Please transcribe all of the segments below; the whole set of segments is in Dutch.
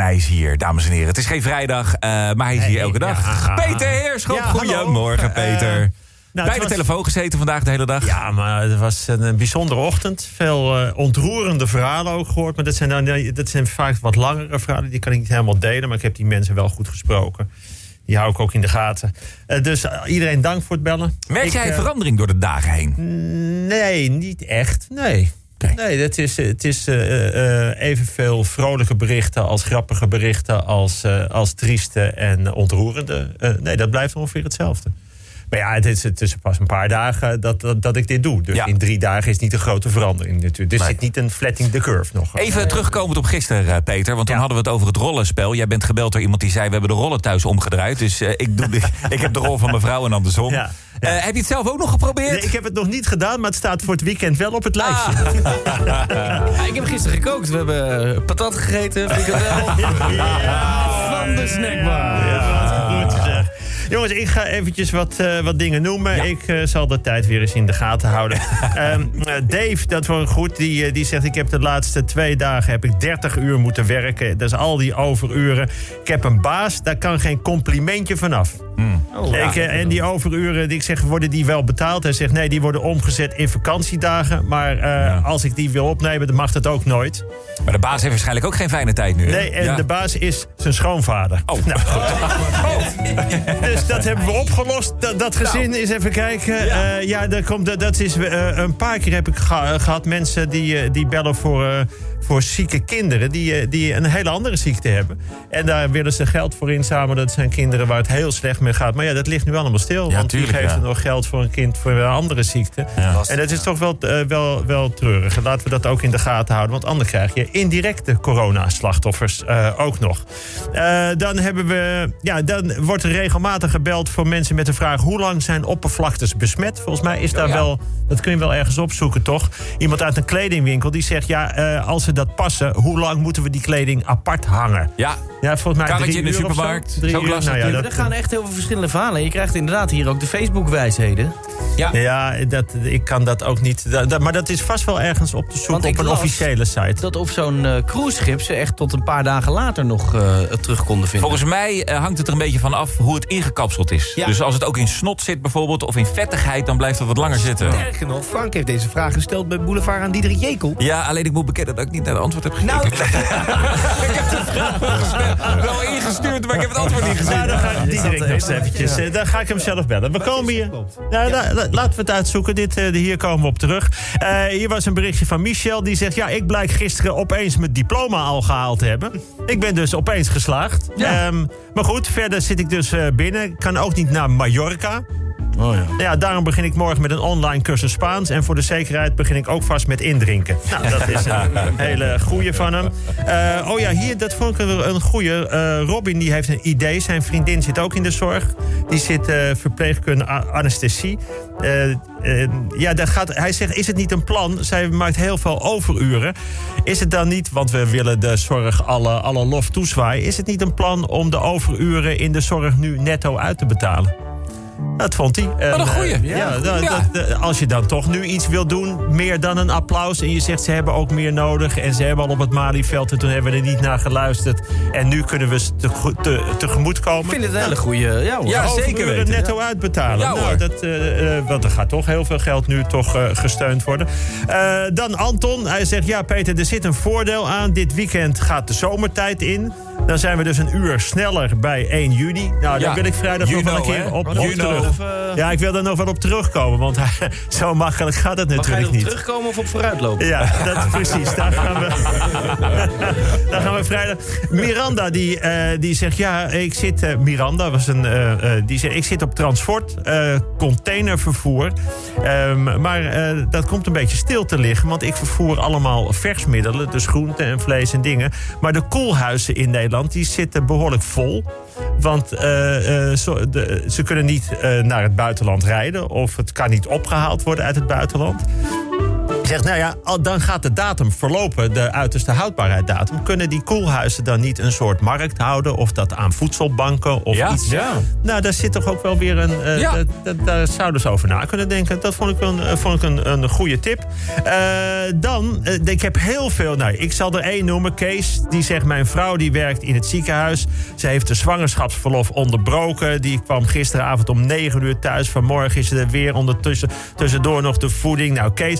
En hij is hier, dames en heren. Het is geen vrijdag, eh, maar hij is hier elke dag. ja. Peter Heerschop, Ja, goedemorgen Eh, Peter. nou, Bij de was- telefoon gezeten vandaag de hele dag. Ja, maar het was een, eh, bijzondere ochtend. Veel eh, ontroerende verhalen ook gehoord. Maar dat zijn, dan, nee, dat zijn vaak wat langere verhalen. Die kan ik niet helemaal delen. Maar ik heb die mensen wel goed gesproken. Die hou ik ook in de gaten. Eh, dus eh, iedereen dank voor het bellen. Merk jij eh, verandering door de dagen heen? Nee, niet echt. Nee. Nee, het is, het is eh, eh, evenveel vrolijke berichten als grappige berichten, als, eh, als trieste en ontroerende. Nee, dat blijft ongeveer hetzelfde. Maar ja, het is, het is pas een paar dagen dat, dat, dat ik dit doe. Dus Ja. in drie dagen is niet een grote verandering natuurlijk. Dus Nee. zit niet een flattening the curve nog. Even terugkomend op gisteren, eh, Peter. Want toen Ja. hadden we het over het rollenspel. Jij bent gebeld door iemand die zei... we hebben de rollen thuis omgedraaid. Dus eh, ik, doe de, ik heb de rol van mevrouw en andersom. Ja. Eh, heb je het zelf ook nog geprobeerd? Nee, ik heb het nog niet gedaan, maar het staat voor het weekend wel op het lijstje. Ja, ik heb gisteren gekookt. We hebben patat gegeten, frikandel. Van de snackbar. Jongens, ik ga eventjes wat, eh, wat dingen noemen. Ik eh, zal de tijd weer eens in de gaten houden. Ehm, eh, Dave, dat ik goed, die, die zegt... ik heb de laatste twee dagen heb ik 30 uur moeten werken. Dat is al die overuren. Ik heb een baas, daar kan geen complimentje vanaf. Oh, Ik, eh, en die overuren, die- ik zeg, worden die wel betaald? Hij zegt, nee, die worden omgezet in vakantiedagen. Maar eh, als ik die wil opnemen, dan mag dat ook nooit. Maar de baas heeft waarschijnlijk ook geen fijne tijd nu. hè? Nee, en Ja. de baas is zijn schoonvader. Oh. Nou, goed. Dus dat hebben we opgelost. Dat, dat gezin is even kijken. Ja, ja dat, komt, dat, dat is eh, een paar keer heb ik geha- gehad mensen die, eh, die bellen voor, eh, voor zieke kinderen die, eh, die een hele andere ziekte hebben. En daar willen ze geld voor inzamelen. Dat zijn kinderen waar het heel slecht mee gaat. Maar ja, dat ligt nu allemaal stil. Ja, want wie tuurlijk, geeft ja. er nog geld voor een kind voor een andere ziekte? Ja. En dat is toch wel, eh, wel, wel treurig. Laten we dat ook in de gaten houden. Want anders krijg je indirecte coronaslachtoffers uh, ook nog. Uh, dan, hebben we, ja, dan wordt er regelmatig gebeld voor mensen met de vraag... hoe lang zijn oppervlaktes besmet? Volgens mij is daar ja. wel... dat kun je wel ergens opzoeken, toch? Iemand uit een kledingwinkel die zegt... ja, uh, als ze dat passen, hoe lang moeten we die kleding apart hangen? Ja, Ja, volgens mij Karretje drie in de of zo. supermarkt. Drie lastig Nou ja, dat, Er gaan echt heel veel verschillende verhalen. Je krijgt inderdaad hier ook de Facebook-wijsheden. ja. ja, dat, ik kan dat ook niet. Dat, dat- maar dat is vast wel ergens op te zoeken Want op een officiële site. Dat op zo'n eh, cruiseschip ze echt tot een paar dagen later nog eh, terug konden vinden. Volgens mij eh, hangt het er een beetje van af hoe het ingekapseld is. Ja. Dus als het ook in snot zit bijvoorbeeld, of in vettigheid... dan blijft het wat langer zitten. Sterker nog, Frank heeft deze vraag gesteld bij Boulevard aan Diederik Jekel. Ja, alleen ik moet bekennen dat ik niet naar de antwoord heb gekeken. Nou, ik heb de vraag wel ingestuurd, maar ik heb het antwoord niet gezien. Ja, dan ga ik Diederik nog eens eventjes. eh, Dan ga ik hem zelf bellen. We komen hier. Ja, la- la- laten we het uitzoeken. Dit, eh, hier komen we op terug. Eh, hier was een berichtje van Michel. Die zegt: Ja, ik blijk gisteren opeens mijn diploma al gehaald te hebben. Ik ben dus opeens geslaagd. Ehm, maar goed, verder zit ik dus eh, binnen. Ik kan ook niet naar Mallorca. Oh ja. Ja, daarom begin ik morgen met een online cursus Spaans. En voor de zekerheid begin ik ook vast met indrinken. Nou, dat is een hele goeie van hem. Eh, oh ja, hier, dat vond ik een, een goeie. Eh, Robin die heeft een idee. Zijn vriendin zit ook in de zorg. Die zit eh verpleegkunde anesthesie. Ja, dat gaat, hij zegt, is het niet een plan? Zij maakt heel veel overuren. Is het dan niet, want we willen de zorg alle, alle lof toezwaaien... is het niet een plan om de overuren in de zorg nu netto uit te betalen? Dat vond hij. En, Wat een goeie. eh, ja, dat- Ja. dat- dat- als je dan toch nu iets wil doen, meer dan een applaus... en je zegt ze hebben ook meer nodig... en ze hebben al op het Malieveld en toen hebben we er niet naar geluisterd... en nu kunnen we ze te, te, tegemoet komen. Ik vind het een hele goede... Ja, hoor. Ja, zeker weten. netto uitbetalen. Ja, nou, dat, eh, want er gaat toch heel veel geld nu toch gesteund worden. Dan Anton, hij zegt... ja Peter, er zit een voordeel aan. Dit weekend gaat de zomertijd in. Dan zijn we dus een uur sneller bij 1 juni. Nou, daar Ja, wil ik vrijdag nog wel een keer op, op Juno. terug. Of, eh, Ja, ik wil er nog wel op terugkomen, want zo makkelijk gaat het maar ga je natuurlijk niet. terugkomen of op vooruitlopen? Ja, dat precies. Daar gaan we, daar gaan we vrijdag. Miranda die, eh, die zegt: Ja, ik zit. eh, Miranda was een. eh, die zegt: Ik zit op transport, containervervoer. Ehm, maar dat komt een beetje stil te liggen. Want ik vervoer allemaal versmiddelen. Dus groenten en vlees en dingen. Maar de koelhuizen in Nederland die zitten behoorlijk vol. Want ze kunnen niet naar het buitenland rijden. Of het kan niet opgehaald worden uit het buitenland. Zegt, nou ja, al- dan gaat de datum verlopen, de uiterste houdbaarheidsdatum. Kunnen die koelhuizen dan niet een soort markt houden? Of dat aan voedselbanken of Ja. iets? Ja. Nou, daar zit toch ook wel weer een... eh, Ja. daar zouden ze over na kunnen denken. Dat vond ik een, eh, vond ik een, een goede tip. Eh, dan, ik heb heel veel... Nou, ik zal er één noemen. Kees, die zegt... Mijn vrouw die werkt in het ziekenhuis. Ze heeft de zwangerschapsverlof onderbroken. Die kwam gisteravond om 9 uur thuis. Vanmorgen is ze er weer ondertussen. Tussendoor nog de voeding. Nou, Kees,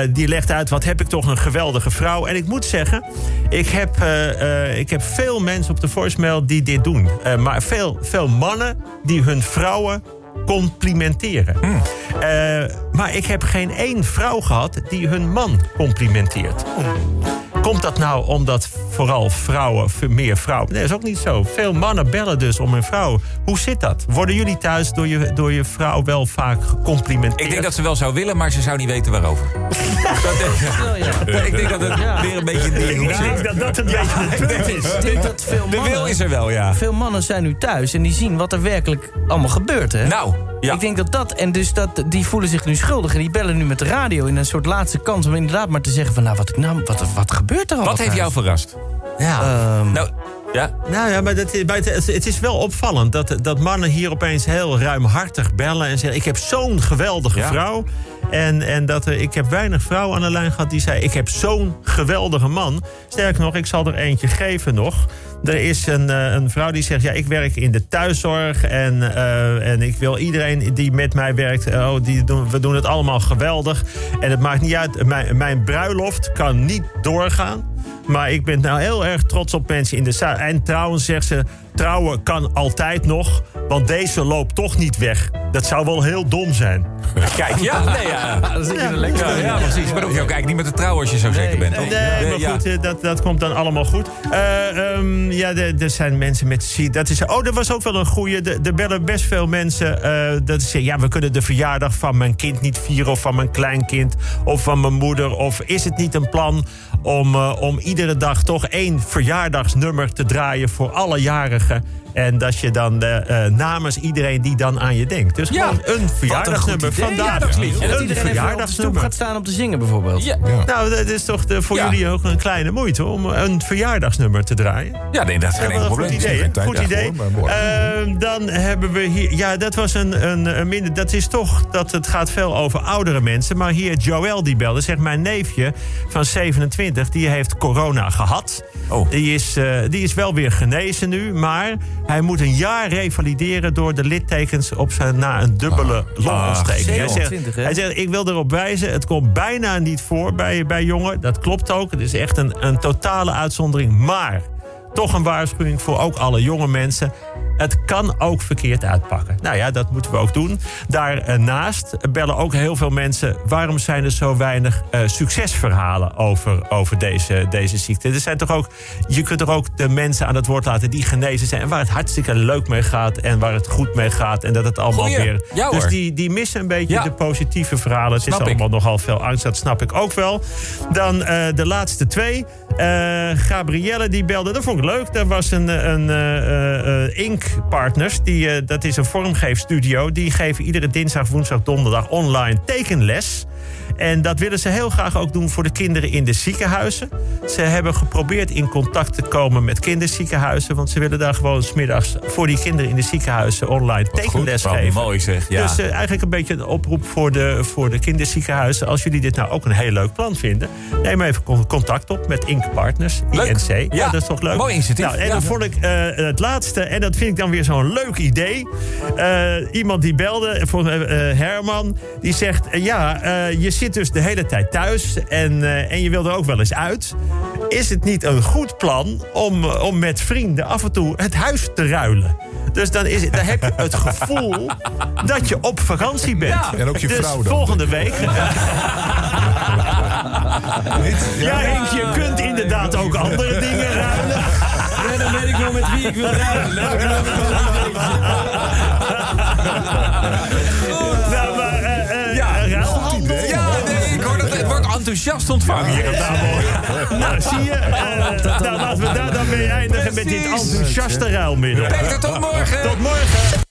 eh, die legt uit... Wat heb ik toch een geweldige vrouw. En ik moet zeggen... Ik heb, eh, eh, ik heb veel mensen op de voicemail die dit doen. Maar veel, veel mannen die hun vrouwen complimenteren. Eh, maar ik heb geen één vrouw gehad die hun man complimenteert. Komt dat nou omdat vooral vrouwen, meer vrouwen... Nee, dat is ook niet zo. Veel mannen bellen dus om hun vrouw. Hoe zit dat? Worden jullie thuis door je, door je vrouw wel vaak gecomplimenteerd? Ik denk dat ze wel zou willen, maar ze zou niet weten waarover. dat denk, ik denk dat het Ja. weer een beetje die Ik denk dat dat een beetje het punt is. Ik denk dat veel De wil mannen, is er wel, ja. veel mannen zijn nu thuis en die zien wat er werkelijk allemaal gebeurt. Hè? Nou, ja. Ik denk dat dat, en dus dat, die voelen zich nu schuldig en die bellen nu met de radio in een soort laatste kans om inderdaad maar te zeggen van nou wat, ik nou, wat, wat gebeurt er al? Wat heeft jou verrast? Ja. Ehm, Nou, ja. Nou ja, maar dat, is- bij het, het is wel opvallend dat, dat mannen hier opeens heel ruimhartig bellen en zeggen: Ik heb zo'n geweldige Ja. vrouw. En, en dat er, ik heb weinig vrouwen aan de lijn gehad die zei: Ik heb zo'n geweldige man. Sterker nog, ik zal er eentje geven nog. Er is een, eh, een vrouw die zegt: Ja, ik werk in de thuiszorg. En, eh, en ik wil iedereen die met mij werkt. Oh, die doen, we doen het allemaal geweldig. En het maakt niet uit. Mijn, mijn bruiloft kan niet doorgaan. Maar ik ben nou heel erg trots op mensen in de zaal. En trouwens zegt ze, trouwen kan altijd nog. Want deze loopt toch niet weg. Dat zou wel heel dom zijn. Kijk, ja. Nee, ja. dan zit je er lekker Ja, ja, precies. Maar dan hoef je ook eigenlijk niet met te trouwen als je zo zeker bent. toch? Nee, maar ja. goed, eh, dat, dat komt dan allemaal goed. Eh, ehm, ja, er zijn mensen met... Dat is, oh, dat was ook wel een goeie. Er bellen best veel mensen. eh, dat ze zeggen, ja, we kunnen de verjaardag van mijn kind niet vieren... of van mijn kleinkind, of van mijn moeder. Of is het niet een plan om, om iedere dag toch één verjaardagsnummer te draaien... voor alle jarigen? En dat je dan eh, namens iedereen die dan aan je denkt. Dus Ja. gewoon een verjaardagsnummer. Vandaag Ja. En dat een verjaardagsnummer. gaat staan om te zingen bijvoorbeeld. Ja. Nou, dat is toch de, voor jullie ook een kleine moeite om een verjaardagsnummer te draaien. Ja, nee, dat is geen enkel probleem. Goed idee? Geen Goed daarvoor, idee. Ehm, dan hebben we hier... Ja, dat was een, een, een minder... Dat is toch... Dat het gaat veel over oudere mensen. Maar hier Joël die belde. Zegt mijn neefje van 27. Die heeft corona gehad. Oh. Die, is, eh, die is wel weer genezen nu. Maar hij moet een jaar revalideren... door de littekens op zijn, na een dubbele longontsteking. hij, zegt, 27, hè? hij zegt, ik wil erop wijzen... het komt bijna niet voor bij, bij jongen. Dat klopt ook. Het is echt een, een totale uitzondering. Maar toch een waarschuwing voor ook alle jonge mensen. Het kan ook verkeerd uitpakken. Nou ja, dat moeten we ook doen. Daarnaast bellen ook heel veel mensen... waarom zijn er zo weinig eh, succesverhalen over, over deze, deze ziekte? Er zijn toch ook, je kunt toch ook de mensen aan het woord laten... die genezen zijn en waar het hartstikke leuk mee gaat... en waar het goed mee gaat en dat het allemaal Goeie. weer... Ja, dus die, die missen een beetje Ja. de positieve verhalen. Het Snap is ik. allemaal nogal veel angst, dat snap ik ook wel. Dan eh, de laatste twee. Eh, Gabrielle die belde, dat vond ik leuk. Dat was een, een eh, Partners. Die, eh, dat is een vormgeefstudio. Die geven iedere dinsdag, woensdag, donderdag online tekenles. En dat willen ze heel graag ook doen voor de kinderen in de ziekenhuizen. Ze hebben geprobeerd in contact te komen met kinderziekenhuizen. Want ze willen daar gewoon smiddags voor die kinderen in de ziekenhuizen online tekenles Wat geven. mooi zeg. Ja. Dus eh, eigenlijk een beetje een oproep voor de, voor de kinderziekenhuizen. Als jullie dit nou ook een heel leuk plan vinden, neem even con- contact op met Ink Partners, Leuk. INC. Ja, Ja. dat is toch leuk? Mooi initiatief. Nou, en Ja. dan vond ik eh, het laatste, en dat vind ik dan weer zo'n leuk idee. Eh, iemand die belde, volgens eh, Herman, die zegt: Ja, je zit dus de hele tijd thuis en, eh, en je wil er ook wel eens uit. Is het niet een goed plan om, eh, om met vrienden af en toe het huis te ruilen? Dus dan, is, het- dan heb je het gevoel dat je op vakantie bent. Ja. En ook je dus vrouw dan. volgende week. Ja, Henk, je kunt inderdaad ook andere dingen ruilen. Ja, dan weet ik wel met wie ik wil ruilen. enthousiast ontvangen op tafel. Nou, zie je? eh, nou, laten we daar dan mee eindigen met dit enthousiaste ruilmiddel. Peter, tot morgen. Tot morgen.